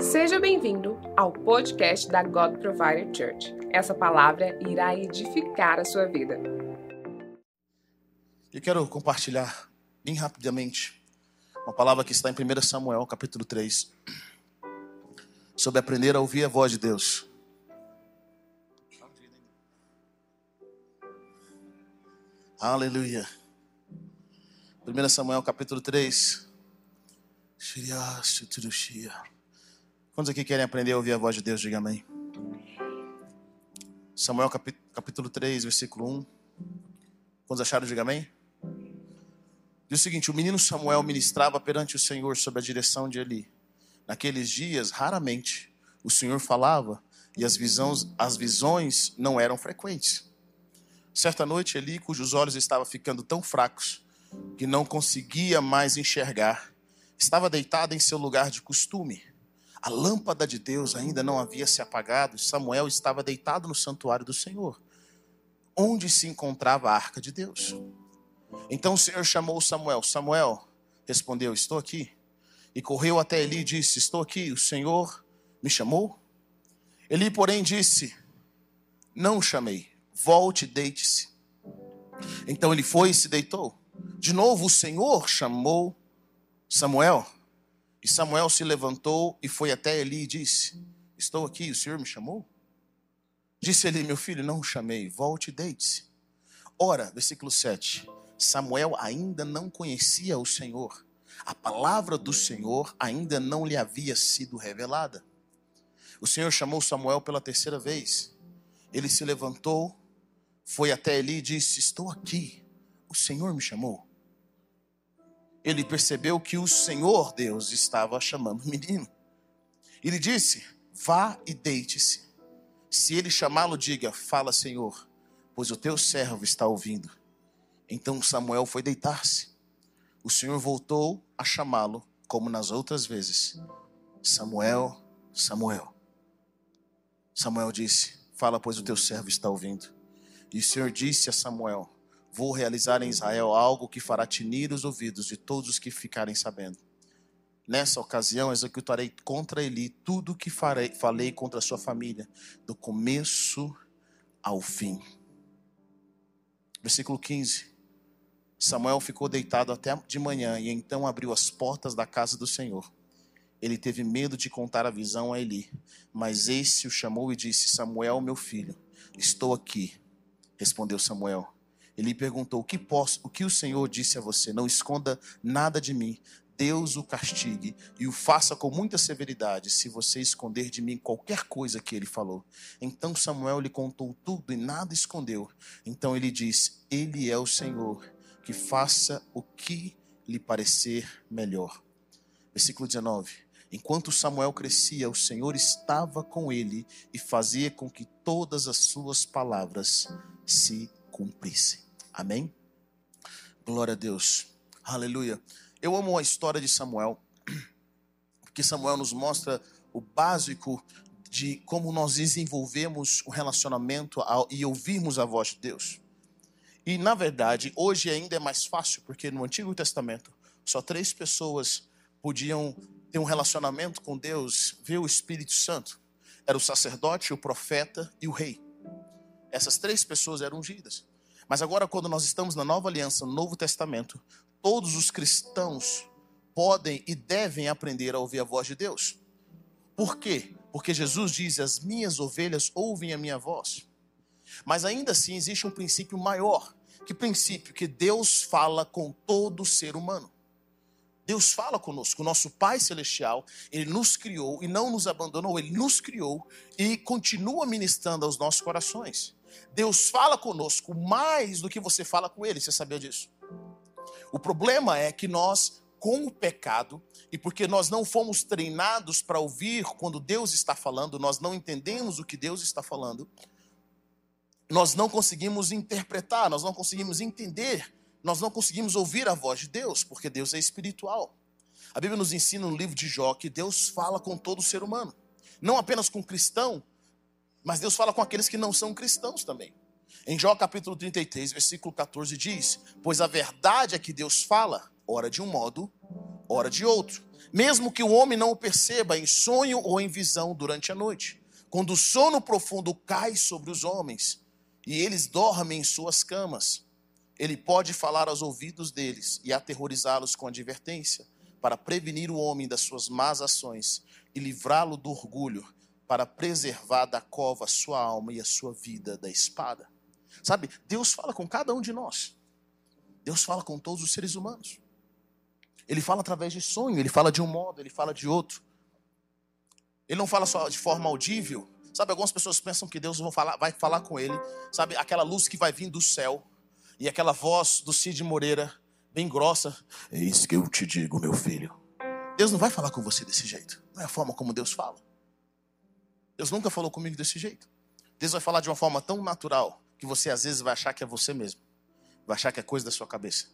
Seja bem-vindo ao podcast da God Provider Church. Essa palavra irá edificar a sua vida. Eu quero compartilhar bem rapidamente uma palavra que está em 1 Samuel, capítulo 3, sobre aprender a ouvir a voz de Deus. Aleluia. 1 Samuel, capítulo 3. Quantos aqui querem aprender a ouvir a voz de Deus? Diga amém. Samuel capítulo 3, versículo 1. Quantos acharam? Diga amém. Diz o seguinte: o menino Samuel ministrava perante o Senhor sob a direção de Eli. Naqueles dias, raramente, o Senhor falava e as visões, as visões não eram frequentes. Certa noite, Eli, cujos olhos estavam ficando tão fracos que não conseguia mais enxergar, estava deitado em seu lugar de costume. A lâmpada de Deus ainda não havia se apagado Samuel estava deitado no santuário do Senhor, onde se encontrava a arca de Deus. Então o Senhor chamou Samuel. Samuel respondeu: Estou aqui. E correu até Eli e disse: Estou aqui. O Senhor me chamou? Eli, porém, disse: Não chamei. Volte e deite-se. Então ele foi e se deitou. De novo o Senhor chamou Samuel. E Samuel se levantou e foi até Eli e disse: Estou aqui, o Senhor me chamou? Disse Eli: Meu filho, não o chamei, volte e deite-se. Ora, versículo 7. Samuel ainda não conhecia o Senhor. A palavra do Senhor ainda não lhe havia sido revelada. O Senhor chamou Samuel pela terceira vez. Ele se levantou, foi até Eli e disse: Estou aqui, o Senhor me chamou. Ele percebeu que o Senhor Deus estava chamando o menino. Ele disse: Vá e deite-se. Se ele chamá-lo, diga: Fala, Senhor, pois o teu servo está ouvindo. Então Samuel foi deitar-se. O Senhor voltou a chamá-lo, como nas outras vezes: Samuel, Samuel. Samuel disse: Fala, pois o teu servo está ouvindo. E o Senhor disse a Samuel: Vou realizar em Israel algo que fará tinir os ouvidos de todos os que ficarem sabendo. Nessa ocasião, executarei contra Eli tudo o que farei, falei contra sua família, do começo ao fim. Versículo 15. Samuel ficou deitado até de manhã e então abriu as portas da casa do Senhor. Ele teve medo de contar a visão a Eli, mas esse o chamou e disse: Samuel, meu filho, estou aqui. Respondeu Samuel. Ele perguntou: O que posso? O que o Senhor disse a você? Não esconda nada de mim. Deus o castigue e o faça com muita severidade, se você esconder de mim qualquer coisa que ele falou. Então Samuel lhe contou tudo e nada escondeu. Então ele disse: Ele é o Senhor, que faça o que lhe parecer melhor. Versículo 19. Enquanto Samuel crescia, o Senhor estava com ele e fazia com que todas as suas palavras se cumprissem. Amém? Glória a Deus. Aleluia. Eu amo a história de Samuel, porque Samuel nos mostra o básico de como nós desenvolvemos um relacionamento e ouvirmos a voz de Deus. E na verdade, hoje ainda é mais fácil, porque no Antigo Testamento só três pessoas podiam ter um relacionamento com Deus, ver o Espírito Santo. Era o sacerdote, o profeta e o rei. Essas três pessoas eram ungidas. Mas agora, quando nós estamos na nova aliança, no Novo Testamento, todos os cristãos podem e devem aprender a ouvir a voz de Deus. Por quê? Porque Jesus diz: As minhas ovelhas ouvem a minha voz. Mas ainda assim existe um princípio maior. Que princípio? Que Deus fala com todo ser humano. Deus fala conosco, o nosso Pai Celestial, Ele nos criou e não nos abandonou, Ele nos criou e continua ministrando aos nossos corações. Deus fala conosco mais do que você fala com Ele, você sabia disso? O problema é que nós, com o pecado, e porque nós não fomos treinados para ouvir quando Deus está falando, nós não entendemos o que Deus está falando, nós não conseguimos interpretar, nós não conseguimos entender nós não conseguimos ouvir a voz de Deus, porque Deus é espiritual. A Bíblia nos ensina no livro de Jó que Deus fala com todo ser humano, não apenas com cristão, mas Deus fala com aqueles que não são cristãos também. Em Jó capítulo 33, versículo 14 diz: Pois a verdade é que Deus fala, ora de um modo, ora de outro. mesmo que o homem não o perceba em sonho ou em visão durante a noite. Quando o sono profundo cai sobre os homens e eles dormem em suas camas, ele pode falar aos ouvidos deles e aterrorizá-los com advertência, para prevenir o homem das suas más ações e livrá-lo do orgulho, para preservar da cova a sua alma e a sua vida da espada. Sabe, Deus fala com cada um de nós. Deus fala com todos os seres humanos. Ele fala através de sonho, ele fala de um modo, ele fala de outro. Ele não fala só de forma audível. Sabe, algumas pessoas pensam que Deus vai falar, vai falar com ele. Sabe, aquela luz que vai vir do céu e aquela voz do Cid Moreira, bem grossa. Isso que eu te digo, meu filho. Deus não vai falar com você desse jeito. Não é a forma como Deus fala. Deus nunca falou comigo desse jeito. Deus vai falar de uma forma tão natural que você às vezes vai achar que é você mesmo. Vai achar que é coisa da sua cabeça.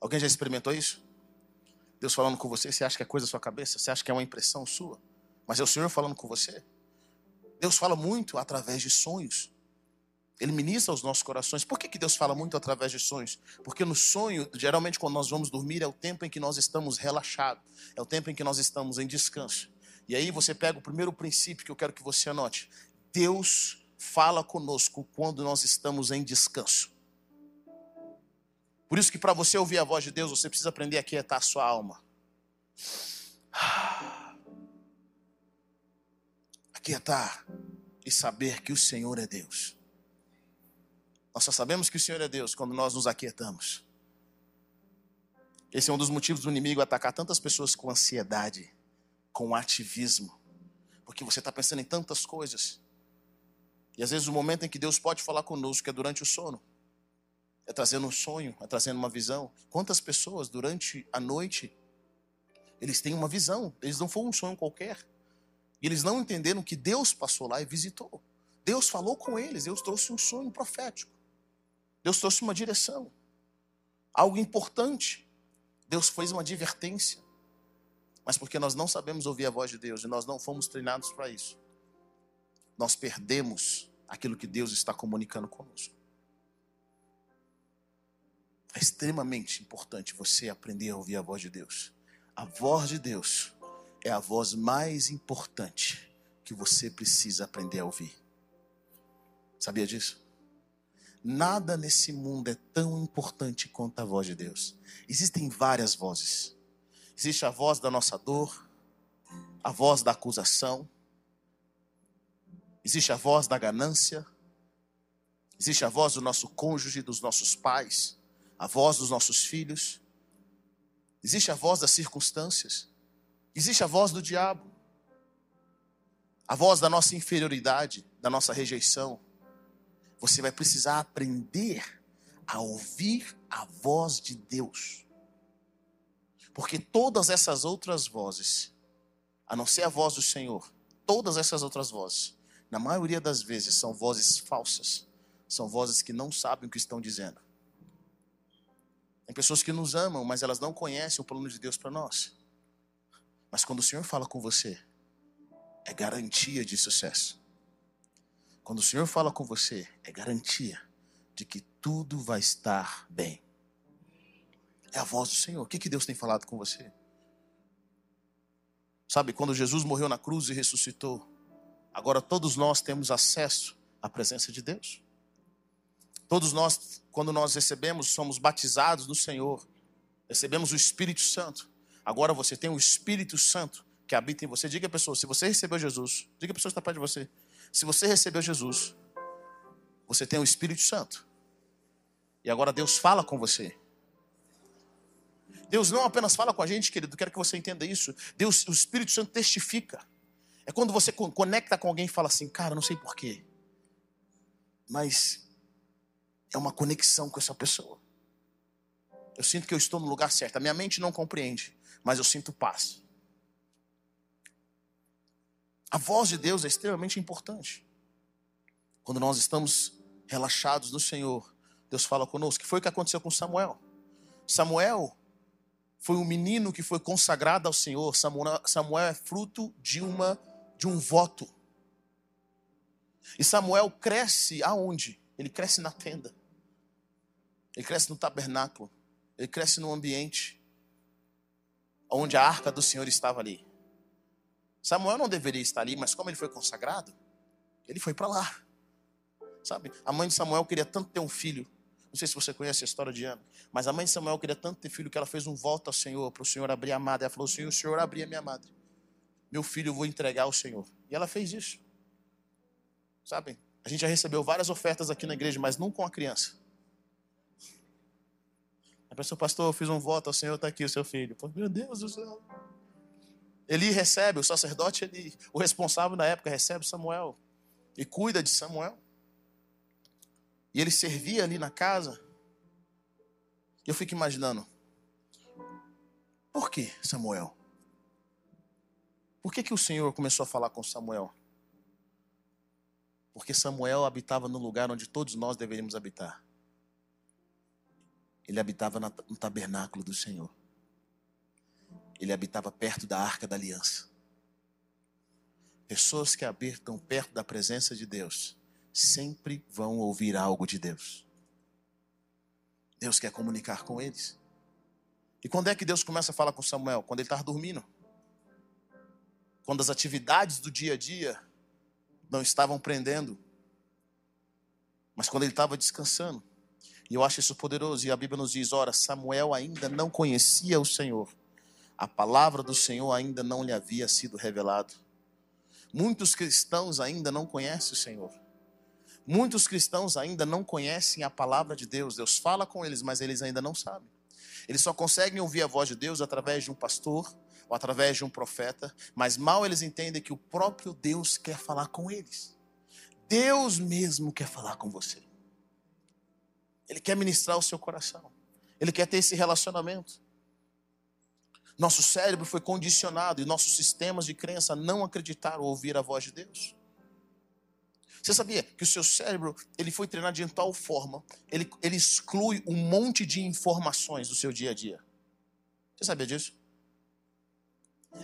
Alguém já experimentou isso? Deus falando com você, você acha que é coisa da sua cabeça? Você acha que é uma impressão sua? Mas é o Senhor falando com você? Deus fala muito através de sonhos. Ele ministra aos nossos corações. Por que, que Deus fala muito através de sonhos? Porque no sonho, geralmente quando nós vamos dormir, é o tempo em que nós estamos relaxados. É o tempo em que nós estamos em descanso. E aí você pega o primeiro princípio que eu quero que você anote. Deus fala conosco quando nós estamos em descanso. Por isso que para você ouvir a voz de Deus, você precisa aprender a quietar a sua alma. Aquietar e saber que o Senhor é Deus. Nós só sabemos que o Senhor é Deus quando nós nos aquietamos. Esse é um dos motivos do inimigo atacar tantas pessoas com ansiedade, com ativismo, porque você está pensando em tantas coisas. E às vezes o momento em que Deus pode falar conosco é durante o sono, é trazendo um sonho, é trazendo uma visão. Quantas pessoas durante a noite eles têm uma visão, eles não foram um sonho qualquer, e eles não entenderam que Deus passou lá e visitou. Deus falou com eles, Deus trouxe um sonho profético. Deus trouxe uma direção, algo importante. Deus fez uma advertência. Mas porque nós não sabemos ouvir a voz de Deus e nós não fomos treinados para isso, nós perdemos aquilo que Deus está comunicando conosco. É extremamente importante você aprender a ouvir a voz de Deus. A voz de Deus é a voz mais importante que você precisa aprender a ouvir. Sabia disso? Nada nesse mundo é tão importante quanto a voz de Deus. Existem várias vozes. Existe a voz da nossa dor, a voz da acusação, existe a voz da ganância, existe a voz do nosso cônjuge, dos nossos pais, a voz dos nossos filhos, existe a voz das circunstâncias, existe a voz do diabo, a voz da nossa inferioridade, da nossa rejeição, você vai precisar aprender a ouvir a voz de Deus. Porque todas essas outras vozes, a não ser a voz do Senhor, todas essas outras vozes, na maioria das vezes são vozes falsas, são vozes que não sabem o que estão dizendo. Tem pessoas que nos amam, mas elas não conhecem o plano de Deus para nós. Mas quando o Senhor fala com você, é garantia de sucesso. Quando o Senhor fala com você, é garantia de que tudo vai estar bem. É a voz do Senhor. O que, que Deus tem falado com você? Sabe, quando Jesus morreu na cruz e ressuscitou, agora todos nós temos acesso à presença de Deus. Todos nós, quando nós recebemos, somos batizados no Senhor, recebemos o Espírito Santo. Agora você tem o Espírito Santo que habita em você. Diga a pessoa, se você recebeu Jesus, diga a pessoa que está perto de você, se você recebeu Jesus, você tem o Espírito Santo. E agora Deus fala com você. Deus não apenas fala com a gente, querido, quero que você entenda isso. Deus, o Espírito Santo testifica. É quando você conecta com alguém e fala assim, cara, não sei porquê, mas é uma conexão com essa pessoa. Eu sinto que eu estou no lugar certo. A minha mente não compreende, mas eu sinto paz. A voz de Deus é extremamente importante. Quando nós estamos relaxados no Senhor, Deus fala conosco. Que foi o que aconteceu com Samuel? Samuel foi um menino que foi consagrado ao Senhor. Samuel, é fruto de uma de um voto. E Samuel cresce aonde? Ele cresce na tenda. Ele cresce no tabernáculo. Ele cresce no ambiente onde a arca do Senhor estava ali. Samuel não deveria estar ali, mas como ele foi consagrado, ele foi para lá. Sabe? A mãe de Samuel queria tanto ter um filho. Não sei se você conhece a história de Ana, mas a mãe de Samuel queria tanto ter filho que ela fez um voto ao Senhor, para o Senhor abrir a madre. Ela falou: Senhor, o Senhor abrir a minha madre. Meu filho eu vou entregar ao Senhor. E ela fez isso. Sabe? A gente já recebeu várias ofertas aqui na igreja, mas não com a criança. A pessoa, pastor, eu fiz um voto ao Senhor, está aqui o seu filho. Pô, meu Deus do céu. Eli recebe, o sacerdote, ele, o responsável na época, recebe Samuel e cuida de Samuel. E ele servia ali na casa. Eu fico imaginando, por que Samuel? Por que, que o Senhor começou a falar com Samuel? Porque Samuel habitava no lugar onde todos nós deveríamos habitar. Ele habitava no tabernáculo do Senhor. Ele habitava perto da arca da aliança. Pessoas que habitam perto da presença de Deus sempre vão ouvir algo de Deus. Deus quer comunicar com eles. E quando é que Deus começa a falar com Samuel? Quando ele está dormindo. Quando as atividades do dia a dia não estavam prendendo. Mas quando ele estava descansando. E eu acho isso poderoso. E a Bíblia nos diz: ora, Samuel ainda não conhecia o Senhor. A palavra do Senhor ainda não lhe havia sido revelado. Muitos cristãos ainda não conhecem o Senhor. Muitos cristãos ainda não conhecem a palavra de Deus. Deus fala com eles, mas eles ainda não sabem. Eles só conseguem ouvir a voz de Deus através de um pastor ou através de um profeta, mas mal eles entendem que o próprio Deus quer falar com eles. Deus mesmo quer falar com você. Ele quer ministrar o seu coração. Ele quer ter esse relacionamento. Nosso cérebro foi condicionado e nossos sistemas de crença não acreditaram ou ouvir a voz de Deus. Você sabia que o seu cérebro ele foi treinado de tal forma, ele, ele exclui um monte de informações do seu dia a dia. Você sabia disso?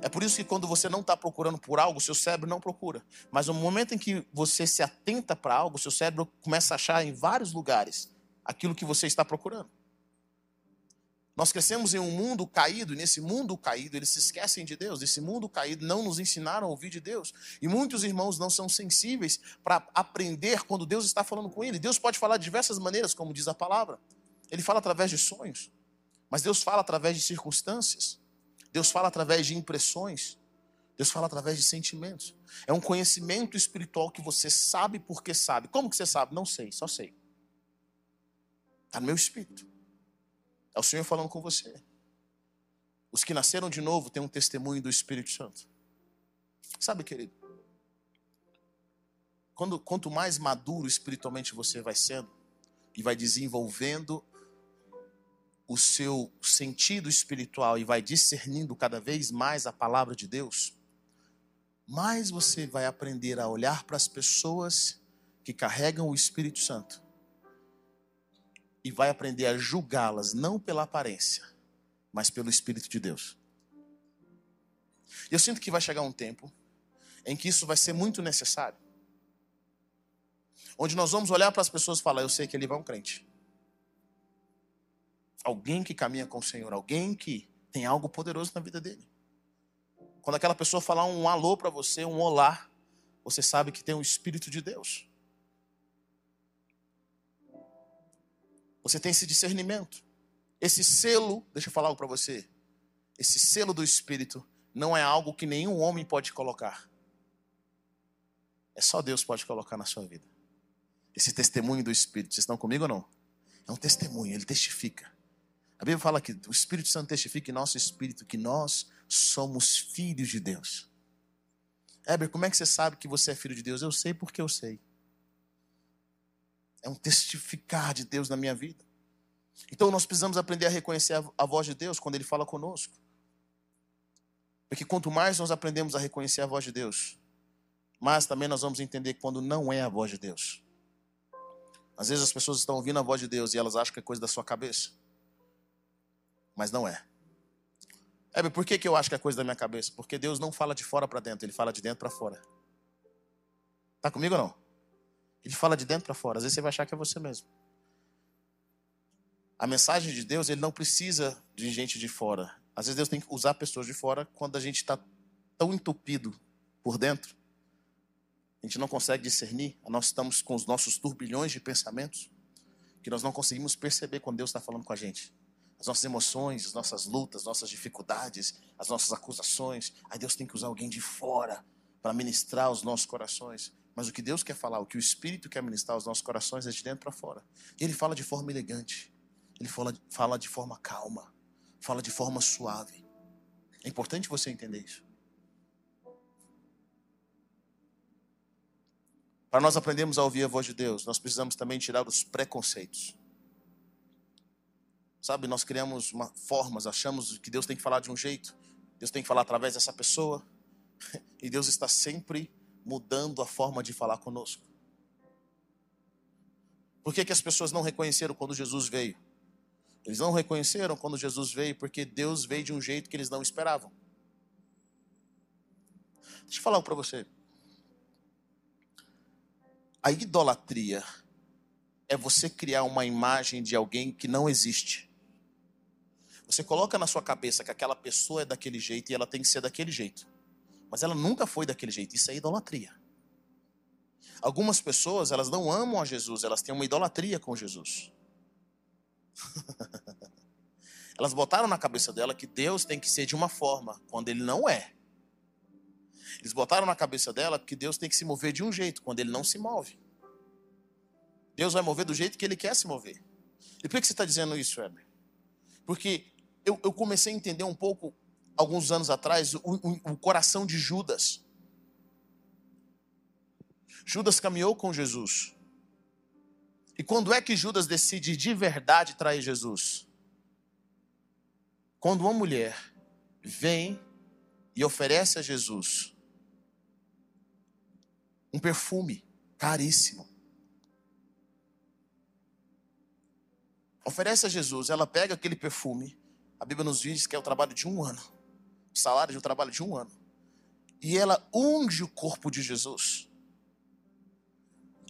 É por isso que quando você não está procurando por algo, seu cérebro não procura. Mas no momento em que você se atenta para algo, seu cérebro começa a achar em vários lugares aquilo que você está procurando. Nós crescemos em um mundo caído, e nesse mundo caído eles se esquecem de Deus. Nesse mundo caído não nos ensinaram a ouvir de Deus. E muitos irmãos não são sensíveis para aprender quando Deus está falando com ele. Deus pode falar de diversas maneiras, como diz a palavra. Ele fala através de sonhos, mas Deus fala através de circunstâncias. Deus fala através de impressões. Deus fala através de sentimentos. É um conhecimento espiritual que você sabe porque sabe. Como que você sabe? Não sei, só sei. Está no meu espírito. É o Senhor falando com você. Os que nasceram de novo têm um testemunho do Espírito Santo. Sabe, querido? Quando, quanto mais maduro espiritualmente você vai sendo e vai desenvolvendo o seu sentido espiritual e vai discernindo cada vez mais a palavra de Deus, mais você vai aprender a olhar para as pessoas que carregam o Espírito Santo e vai aprender a julgá-las não pela aparência, mas pelo Espírito de Deus. Eu sinto que vai chegar um tempo em que isso vai ser muito necessário. Onde nós vamos olhar para as pessoas e falar: Eu sei que ele vai um crente. Alguém que caminha com o Senhor, alguém que tem algo poderoso na vida dele. Quando aquela pessoa falar um alô para você, um olá, você sabe que tem o Espírito de Deus. Você tem esse discernimento. Esse selo, deixa eu falar algo para você. Esse selo do Espírito não é algo que nenhum homem pode colocar. É só Deus pode colocar na sua vida. Esse testemunho do Espírito, vocês estão comigo ou não? É um testemunho, ele testifica. A Bíblia fala que o Espírito Santo testifica em nosso espírito que nós somos filhos de Deus. Heber, como é que você sabe que você é filho de Deus? Eu sei porque eu sei. É um testificar de Deus na minha vida. Então nós precisamos aprender a reconhecer a, voz de Deus quando Ele fala conosco. Porque quanto mais nós aprendemos a reconhecer a voz de Deus, mais também nós vamos entender quando não é a voz de Deus. Às vezes as pessoas estão ouvindo a voz de Deus e elas acham que é coisa da sua cabeça. Mas não é. É, por que, que eu acho que é coisa da minha cabeça? Porque Deus não fala de fora para dentro, Ele fala de dentro para fora. Está comigo ou não? Ele fala de dentro para fora. Às vezes você vai achar que é você mesmo. A mensagem de Deus, ele não precisa de gente de fora. Às vezes Deus tem que usar pessoas de fora quando a gente está tão entupido por dentro, a gente não consegue discernir, nós estamos com os nossos turbilhões de pensamentos, que nós não conseguimos perceber quando Deus está falando com a gente. As nossas emoções, as nossas lutas, nossas dificuldades, as nossas acusações. Aí Deus tem que usar alguém de fora para ministrar os nossos corações. Mas o que Deus quer falar, o que o Espírito quer ministrar aos nossos corações é de dentro para fora. E ele fala de forma elegante, ele fala, fala de forma calma, fala de forma suave. É importante você entender isso. Para nós aprendermos a ouvir a voz de Deus, nós precisamos também tirar os preconceitos. Sabe, nós criamos uma, formas, achamos que Deus tem que falar de um jeito, Deus tem que falar através dessa pessoa, e Deus está sempre mudando a forma de falar conosco. Por que, que as pessoas não reconheceram quando Jesus veio? Eles não reconheceram quando Jesus veio porque Deus veio de um jeito que eles não esperavam. Deixa eu falar algo para você. A idolatria é você criar uma imagem de alguém que não existe. Você coloca na sua cabeça que aquela pessoa é daquele jeito e ela tem que ser daquele jeito. Mas ela nunca foi daquele jeito. Isso é idolatria. Algumas pessoas, elas não amam a Jesus, elas têm uma idolatria com Jesus. elas botaram na cabeça dela que Deus tem que ser de uma forma, quando ele não é. Eles botaram na cabeça dela que Deus tem que se mover de um jeito, quando ele não se move. Deus vai mover do jeito que ele quer se mover. E por que você está dizendo isso, Weber? Porque eu, eu comecei a entender um pouco alguns anos atrás, o, o, o coração de Judas. Judas caminhou com Jesus. E quando é que Judas decide de verdade trair Jesus? Quando uma mulher vem e oferece a Jesus um perfume caríssimo. Oferece a Jesus, ela pega aquele perfume, a Bíblia nos diz que é o trabalho de um ano salário de um trabalho de um ano. E ela unge o corpo de Jesus.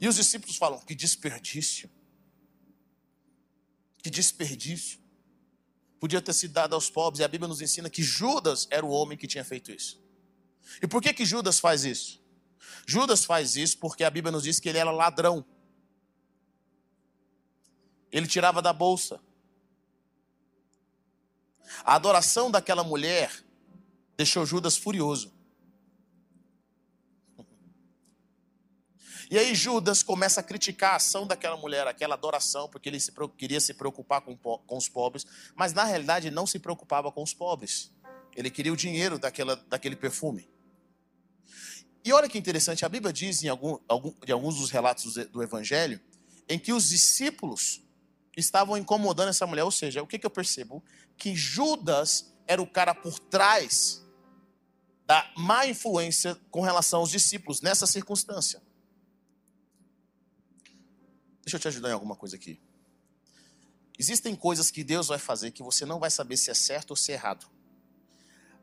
E os discípulos falam: que desperdício. Que desperdício. Podia ter sido dado aos pobres. E a Bíblia nos ensina que Judas era o homem que tinha feito isso. E por que, que Judas faz isso? Judas faz isso porque a Bíblia nos diz que ele era ladrão. Ele tirava da bolsa. A adoração daquela mulher deixou Judas furioso. E aí Judas começa a criticar a ação daquela mulher, aquela adoração, porque ele se, queria se preocupar com, com, os pobres, mas na realidade não se preocupava com os pobres. Ele queria o dinheiro daquela, daquele perfume. E olha que interessante, a Bíblia diz em, algum, algum, em alguns dos relatos do, Evangelho, em que os discípulos estavam incomodando essa mulher. Ou seja, o que, que eu percebo? Que Judas era o cara por trás da má influência com relação aos discípulos nessa circunstância. Deixa eu te ajudar em alguma coisa aqui. Existem coisas que Deus vai fazer que você não vai saber se é certo ou se é errado.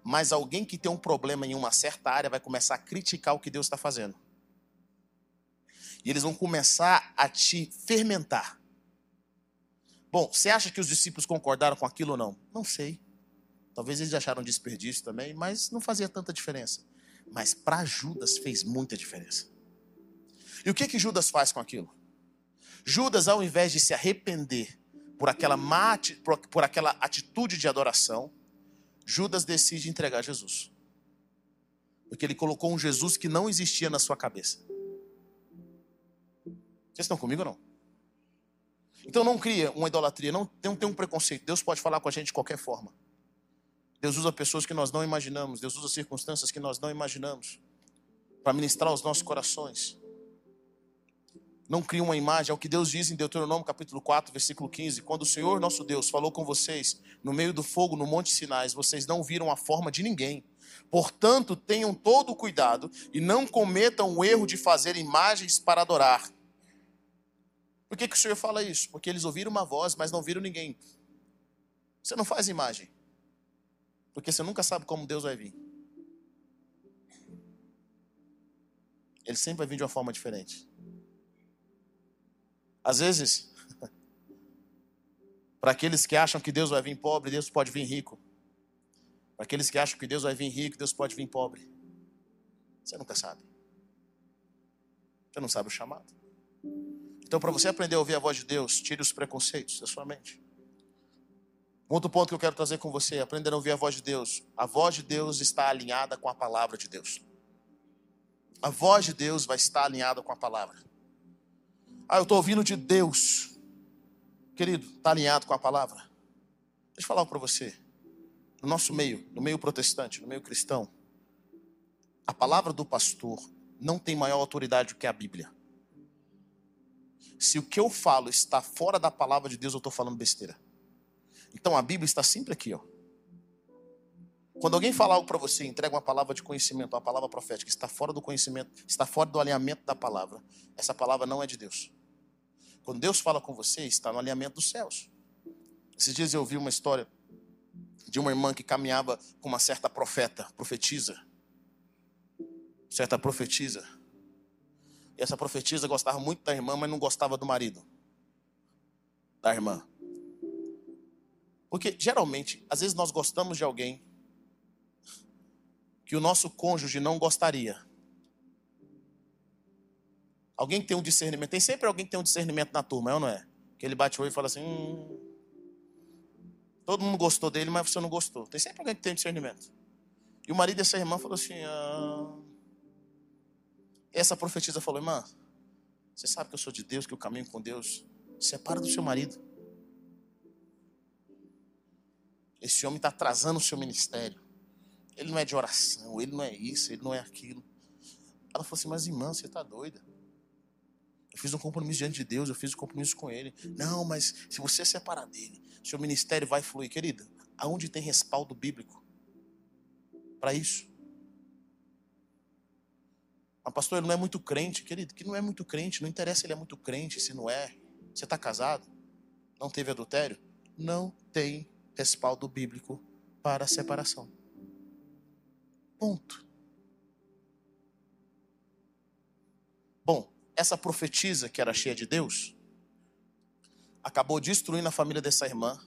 Mas alguém que tem um problema em uma certa área vai começar a criticar o que Deus está fazendo. E eles vão começar a te fermentar. Bom, você acha que os discípulos concordaram com aquilo ou não? Não sei. Talvez eles acharam desperdício também, mas não fazia tanta diferença. Mas para Judas fez muita diferença. E o que que Judas faz com aquilo? Judas, ao invés de se arrepender por aquela, má, por, por aquela atitude de adoração, Judas decide entregar Jesus. Porque ele colocou um Jesus que não existia na sua cabeça. Vocês estão comigo ou não? Então não cria uma idolatria, não tem um preconceito. Deus pode falar com a gente de qualquer forma. Deus usa pessoas que nós não imaginamos, Deus usa circunstâncias que nós não imaginamos para ministrar os nossos corações. Não crie uma imagem, é o que Deus diz em Deuteronômio capítulo 4, versículo 15. Quando o Senhor nosso Deus falou com vocês no meio do fogo no Monte Sinais, vocês não viram a forma de ninguém. Portanto, tenham todo o cuidado e não cometam o erro de fazer imagens para adorar. Por que, que o Senhor fala isso? Porque eles ouviram uma voz, mas não viram ninguém. Você não faz imagem. Porque você nunca sabe como Deus vai vir. Ele sempre vai vir de uma forma diferente. Às vezes, para aqueles que acham que Deus vai vir pobre, Deus pode vir rico. Para aqueles que acham que Deus vai vir rico, Deus pode vir pobre. Você nunca sabe. Você não sabe o chamado. Então, para você aprender a ouvir a voz de Deus, tire os preconceitos da sua mente. Outro ponto que eu quero trazer com você, aprender a ouvir a voz de Deus. A voz de Deus está alinhada com a palavra de Deus. A voz de Deus vai estar alinhada com a palavra. Ah, eu estou ouvindo de Deus. Querido, está alinhado com a palavra? Deixa eu falar para você. No nosso meio, no meio protestante, no meio cristão, a palavra do pastor não tem maior autoridade do que a Bíblia. Se o que eu falo está fora da palavra de Deus, eu estou falando besteira. Então a Bíblia está sempre aqui, ó. Quando alguém fala algo para você, entrega uma palavra de conhecimento, uma palavra profética, está fora do conhecimento, está fora do alinhamento da palavra, essa palavra não é de Deus. Quando Deus fala com você, está no alinhamento dos céus. Esses dias eu ouvi uma história de uma irmã que caminhava com uma certa profeta, profetisa. Certa profetisa. E essa profetisa gostava muito da irmã, mas não gostava do marido. Da irmã. Porque geralmente, às vezes nós gostamos de alguém que o nosso cônjuge não gostaria. Alguém que tem um discernimento. Tem sempre alguém que tem um discernimento na turma, é ou não é? Que ele bate o olho e fala assim: hum, todo mundo gostou dele, mas você não gostou. Tem sempre alguém que tem discernimento. E o marido dessa irmã falou assim: ah... essa profetisa falou, irmã, você sabe que eu sou de Deus, que eu caminho com Deus. Separa do seu marido. Esse homem está atrasando o seu ministério. Ele não é de oração, ele não é isso, ele não é aquilo. Ela falou assim: Mas irmã, você está doida? Eu fiz um compromisso diante de Deus, eu fiz um compromisso com Ele. Não, mas se você separar dele, seu ministério vai fluir. Querida, aonde tem respaldo bíblico para isso? Mas pastor, ele não é muito crente, querido, que não é muito crente, não interessa ele é muito crente, se não é. Você está casado? Não teve adultério? Não tem respaldo bíblico para a separação. Ponto. Bom, essa profetisa que era cheia de Deus acabou destruindo a família dessa irmã,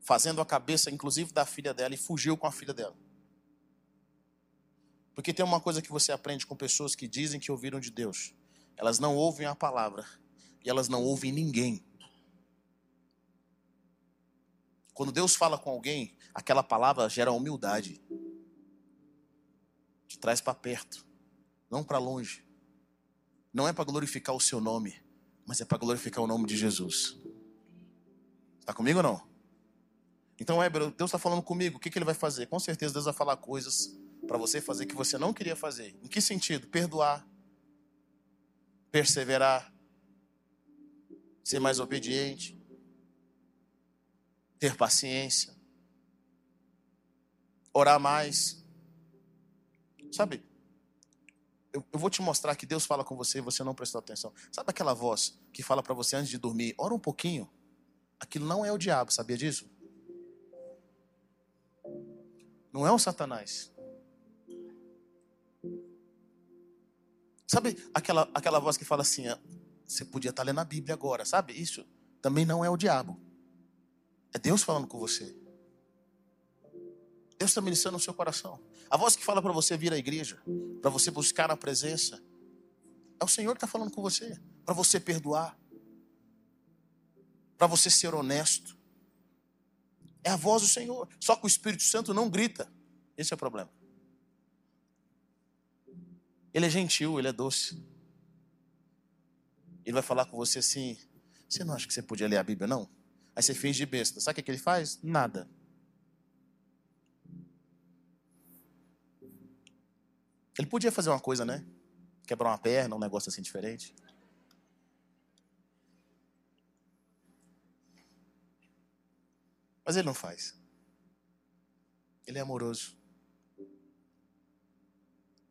fazendo a cabeça, inclusive, da filha dela e fugiu com a filha dela. Porque tem uma coisa que você aprende com pessoas que dizem que ouviram de Deus. Elas não ouvem a palavra e elas não ouvem ninguém. Quando Deus fala com alguém, aquela palavra gera humildade. Te traz para perto, não para longe. Não é para glorificar o seu nome, mas é para glorificar o nome de Jesus. Está comigo ou não? Então, Heber, Deus está falando comigo. O que, que ele vai fazer? Com certeza Deus vai falar coisas para você fazer que você não queria fazer. Em que sentido? Perdoar, perseverar, ser mais obediente, ter paciência, orar mais. Sabe, eu, eu, vou te mostrar que Deus fala com você e você não prestou atenção. Sabe aquela voz que fala para você antes de dormir, ora um pouquinho? Aquilo não é o diabo, sabia disso? Não é o Satanás. Sabe aquela, aquela voz que fala assim, ah, você podia estar lendo a Bíblia agora, sabe? Isso também não é o diabo. É Deus falando com você. Deus está ministrando no seu coração. A voz que fala para você vir à igreja, para você buscar a presença, é o Senhor que está falando com você. Para você perdoar, para você ser honesto. É a voz do Senhor. Só que o Espírito Santo não grita. Esse é o problema. Ele é gentil, ele é doce. Ele vai falar com você assim: Você não acha que você podia ler a Bíblia, não? Aí você finge de besta. Sabe o que ele faz? Nada. Ele podia fazer uma coisa, né? Quebrar uma perna, um negócio assim diferente. Mas ele não faz. Ele é amoroso.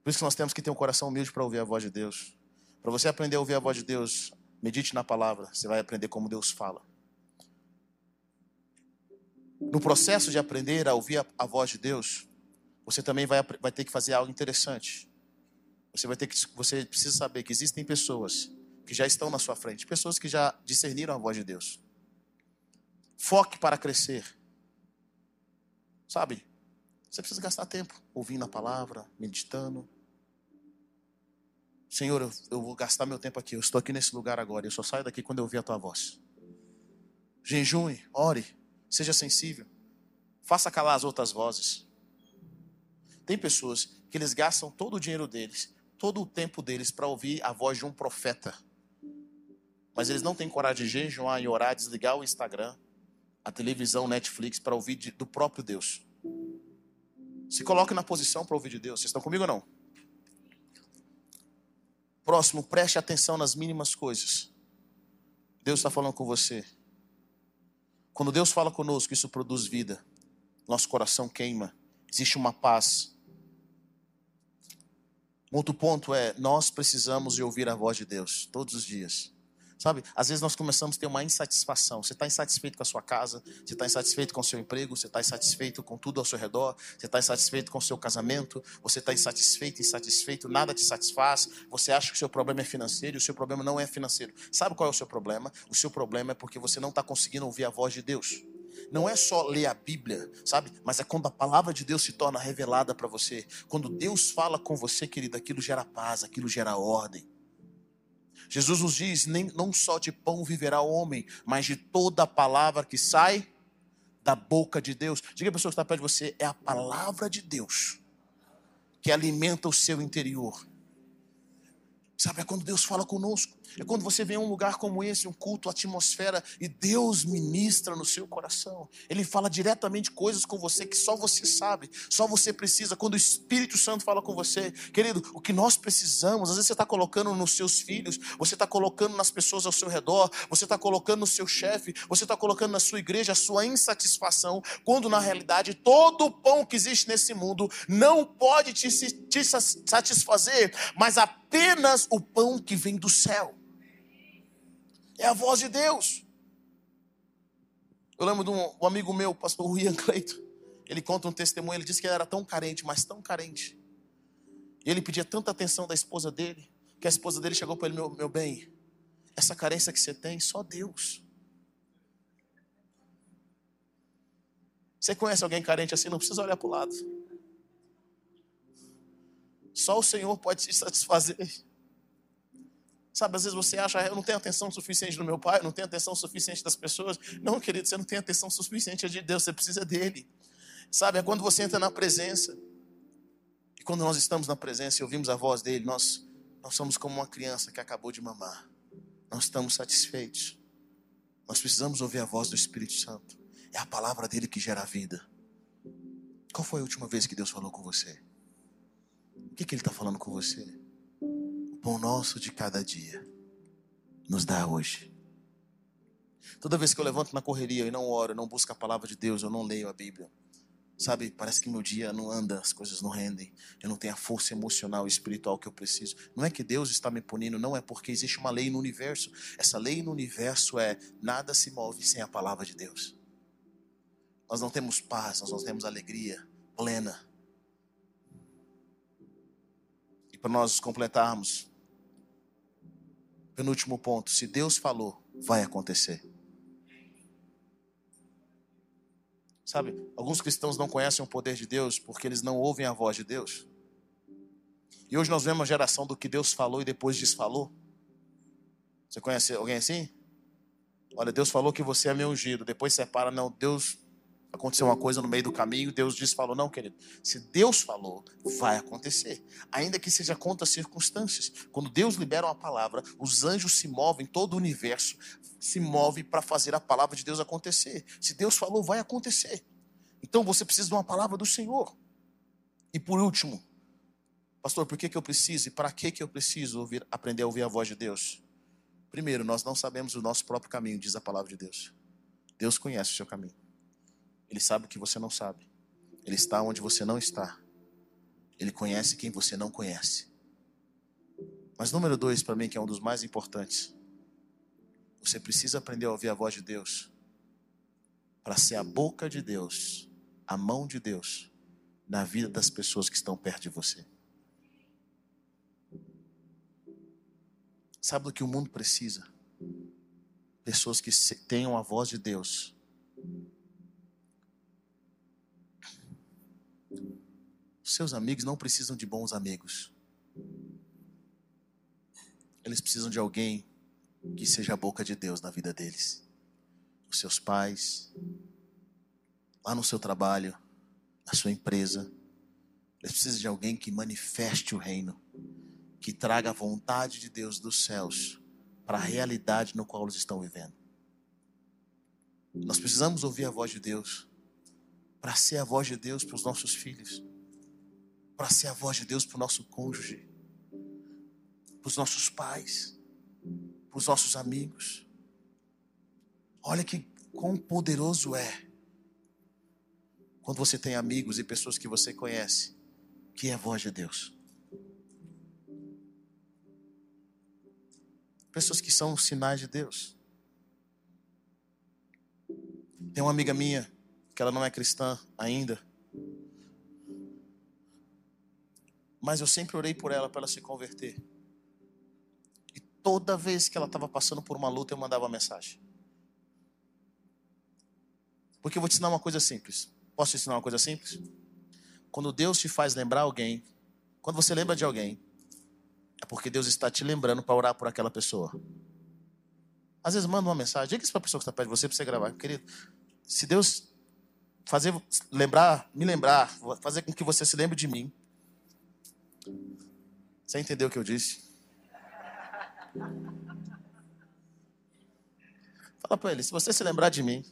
Por isso que nós temos que ter um coração humilde para ouvir a voz de Deus. Para você aprender a ouvir a voz de Deus, medite na palavra. Você vai aprender como Deus fala no processo de aprender a ouvir a, a voz de Deus, você também vai, vai ter que fazer algo interessante. Você vai ter que, você precisa saber que existem pessoas que já estão na sua frente, pessoas que já discerniram a voz de Deus. Foque para crescer. Sabe? Você precisa gastar tempo ouvindo a palavra, meditando. Senhor, eu, eu vou gastar meu tempo aqui. Eu estou aqui nesse lugar agora. Eu só saio daqui quando eu ouvir a tua voz. Jejue, ore, seja sensível. Faça calar as outras vozes. Tem pessoas que eles gastam todo o dinheiro deles, todo o tempo deles para ouvir a voz de um profeta. Mas eles não têm coragem de jejuar e orar, desligar o Instagram, a televisão, Netflix, para ouvir de, do próprio Deus. Se coloque na posição para ouvir de Deus. Vocês estão comigo ou não? Próximo, preste atenção nas mínimas coisas. Deus está falando com você. Quando Deus fala conosco, isso produz vida. Nosso coração queima. Existe uma paz. Outro ponto é: nós precisamos de ouvir a voz de Deus todos os dias. Sabe, às vezes nós começamos a ter uma insatisfação. Você está insatisfeito com a sua casa, você está insatisfeito com o seu emprego, você está insatisfeito com tudo ao seu redor, você está insatisfeito com o seu casamento, você está insatisfeito, insatisfeito, nada te satisfaz, você acha que o seu problema é financeiro e o seu problema não é financeiro. Sabe qual é o seu problema? O seu problema é porque você não está conseguindo ouvir a voz de Deus. Não é só ler a Bíblia, sabe? Mas é quando a palavra de Deus se torna revelada para você. Quando Deus fala com você, querido, aquilo gera paz, aquilo gera ordem. Jesus nos diz: nem, não só de pão viverá o homem, mas de toda a palavra que sai da boca de Deus. Diga a pessoa que está perto de você: é a palavra de Deus que alimenta o seu interior. Sabe, é quando Deus fala conosco. É quando você vem a um lugar como esse, um culto, atmosfera, e Deus ministra no seu coração. Ele fala diretamente coisas com você que só você sabe, só você precisa. Quando o Espírito Santo fala com você, querido, o que nós precisamos, às vezes você está colocando nos seus filhos, você está colocando nas pessoas ao seu redor, você está colocando no seu chefe, você está colocando na sua igreja a sua insatisfação, quando na realidade todo o pão que existe nesse mundo não pode te, te satisfazer, mas apenas o pão que vem do céu. É a voz de Deus. Eu lembro de um, um amigo meu, pastor William Cleito. Ele conta um testemunho, ele disse que ele era tão carente, mas tão carente. E ele pedia tanta atenção da esposa dele, que a esposa dele chegou para ele, meu, meu bem, essa carência que você tem, só Deus. Você conhece alguém carente assim? Não precisa olhar para o lado. Só o Senhor pode te satisfazer. Sabe, às vezes você acha, eu não tenho atenção suficiente do meu pai, eu não tenho atenção suficiente das pessoas. Não, querido, você não tem atenção suficiente de Deus, você precisa dele. Sabe, é quando você entra na presença. E quando nós estamos na presença e ouvimos a voz dele, nós, nós somos como uma criança que acabou de mamar. Nós estamos satisfeitos. Nós precisamos ouvir a voz do Espírito Santo. É a palavra dele que gera vida. Qual foi a última vez que Deus falou com você? O que, que ele está falando com você? Pão nosso de cada dia nos dá hoje. Toda vez que eu levanto na correria e não oro, não busco a palavra de Deus, eu não leio a Bíblia. Sabe, parece que meu dia não anda, as coisas não rendem. Eu não tenho a força emocional e espiritual que eu preciso. Não é que Deus está me punindo, não é porque existe uma lei no universo. Essa lei no universo é nada se move sem a palavra de Deus. Nós não temos paz, nós não temos alegria plena. E para nós completarmos, penúltimo ponto: se Deus falou, vai acontecer. Sabe, alguns cristãos não conhecem o poder de Deus porque eles não ouvem a voz de Deus. E hoje nós vemos uma geração do que Deus falou e depois desfalou. Você conhece alguém assim? Olha, Deus falou que você é meu ungido, depois separa, não, Deus aconteceu uma coisa no meio do caminho, Deus disse, falou, não, querido, se Deus falou, vai acontecer, ainda que seja contra as circunstâncias. Quando Deus libera uma palavra, os anjos se movem, todo o universo se move para fazer a palavra de Deus acontecer. Se Deus falou, vai acontecer. Então você precisa de uma palavra do Senhor. E por último, pastor, por que, que eu preciso e para que, que eu preciso ouvir, aprender a ouvir a voz de Deus? Primeiro, nós não sabemos o nosso próprio caminho, diz a palavra de Deus. Deus conhece o seu caminho. Ele sabe o que você não sabe. Ele está onde você não está. Ele conhece quem você não conhece. Mas número dois, para mim, que é um dos mais importantes. Você precisa aprender a ouvir a voz de Deus. Para ser a boca de Deus, a mão de Deus, na vida das pessoas que estão perto de você. Sabe do que o mundo precisa? Pessoas que tenham a voz de Deus seus amigos não precisam de bons amigos. Eles precisam de alguém que seja a boca de Deus na vida deles. Os seus pais, lá no seu trabalho, na sua empresa. Eles precisam de alguém que manifeste o reino, que traga a vontade de Deus dos céus para a realidade no qual eles estão vivendo. Nós precisamos ouvir a voz de Deus para ser a voz de Deus para os nossos filhos, para ser a voz de Deus para o nosso cônjuge, para os nossos pais, para os nossos amigos. Olha que quão poderoso é quando você tem amigos e pessoas que você conhece, que é a voz de Deus. Pessoas que são sinais de Deus. Tem uma amiga minha que ela não é cristã ainda. Mas eu sempre orei por ela para ela se converter. E toda vez que ela estava passando por uma luta, eu mandava uma mensagem. Porque eu vou te ensinar uma coisa simples. Posso te ensinar uma coisa simples? Quando Deus te faz lembrar alguém, quando você lembra de alguém, é porque Deus está te lembrando para orar por aquela pessoa. Às vezes manda uma mensagem, diga isso para a pessoa que está perto de você para você gravar. Querido, se Deus fazer lembrar, me lembrar, fazer com que você se lembre de mim. Você entendeu o que eu disse? Fala para ele, se você se lembrar de mim,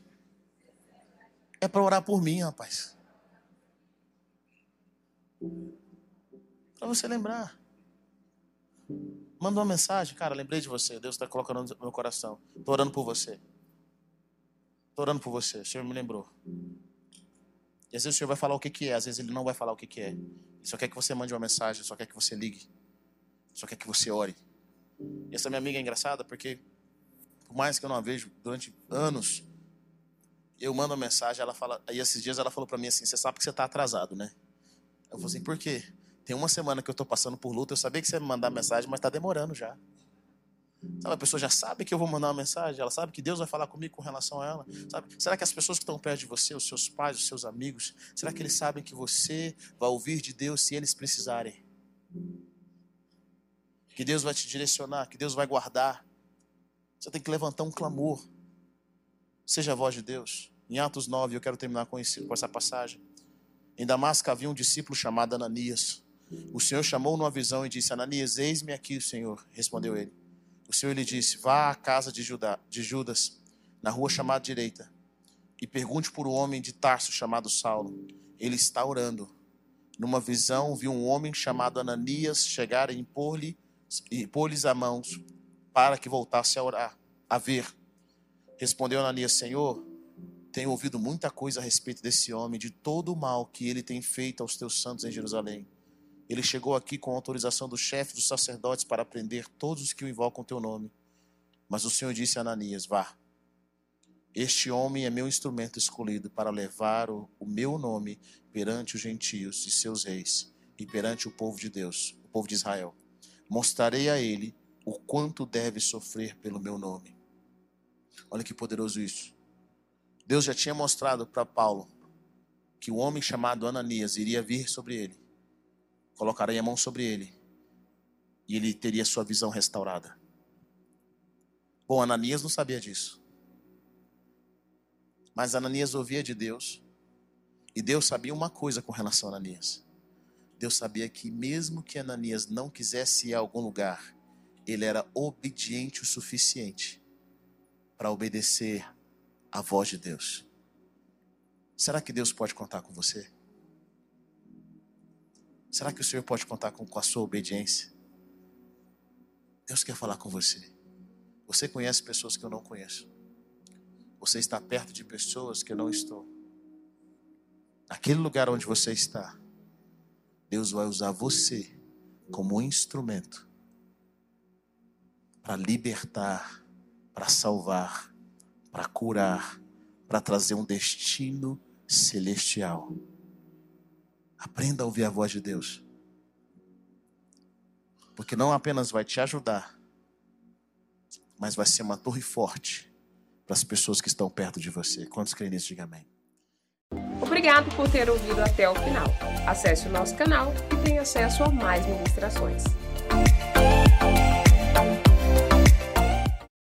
é para orar por mim, rapaz. Para você lembrar. Manda uma mensagem, cara, lembrei de você. Deus está colocando no meu coração. Estou orando por você. Estou orando por você. O Senhor me lembrou. E às vezes o Senhor vai falar o que, que é, às vezes Ele não vai falar o que, que é. Ele só quer que você mande uma mensagem, só quer que você ligue. Só quer que você ore. E essa minha amiga é engraçada porque, por mais que eu não a vejo durante anos, eu mando uma mensagem, ela fala. Aí esses dias ela falou para mim assim: Você sabe que você está atrasado, né? Eu falei assim: Por quê? Tem uma semana que eu estou passando por luta, eu sabia que você ia me mandar mensagem, mas está demorando já. Sabe, a pessoa já sabe que eu vou mandar uma mensagem, ela sabe que Deus vai falar comigo com relação a ela. Sabe? Será que as pessoas que estão perto de você, os seus pais, os seus amigos, será que eles sabem que você vai ouvir de Deus se eles precisarem? Que Deus vai te direcionar, que Deus vai guardar. Você tem que levantar um clamor. Seja a voz de Deus. Em Atos 9, eu quero terminar com, esse, com essa passagem. Em Damasco havia um discípulo chamado Ananias. O Senhor chamou numa visão e disse: Ananias, eis-me aqui, Senhor. Respondeu ele. O Senhor lhe disse: Vá à casa de, Judá, de Judas, na rua chamada direita, e pergunte por um homem de Tarso chamado Saulo. Ele está orando. Numa visão, viu um homem chamado Ananias chegar e impor-lhe impor a mãos para que voltasse a orar, a ver. Respondeu Ananias: Senhor, tenho ouvido muita coisa a respeito desse homem, de todo o mal que ele tem feito aos teus santos em Jerusalém. Ele chegou aqui com autorização do chefe dos sacerdotes para prender todos os que o invocam teu nome. Mas o Senhor disse a Ananias: Vá. Este homem é meu instrumento escolhido para levar o, o meu nome perante os gentios e seus reis e perante o povo de Deus, o povo de Israel. Mostrarei a ele o quanto deve sofrer pelo meu nome. Olha que poderoso isso. Deus já tinha mostrado para Paulo que o homem chamado Ananias iria vir sobre ele colocarei a mão sobre ele e ele teria sua visão restaurada. Bom, Ananias não sabia disso. Mas Ananias ouvia de Deus. E Deus sabia uma coisa com relação a Ananias. Deus sabia que mesmo que Ananias não quisesse ir a algum lugar, ele era obediente o suficiente para obedecer à voz de Deus. Será que Deus pode contar com você? Será que o Senhor pode contar com, com a sua obediência? Deus quer falar com você. Você conhece pessoas que eu não conheço. Você está perto de pessoas que eu não estou. Naquele lugar onde você está, Deus vai usar você como um instrumento para libertar, para salvar, para curar, para trazer um destino celestial. Aprenda a ouvir a voz de Deus. Porque não apenas vai te ajudar, mas vai ser uma torre forte para as pessoas que estão perto de você. Quantos creem nisso? Diga amém. Obrigado por ter ouvido até o final. Acesse o nosso canal e tenha acesso a mais ministrações.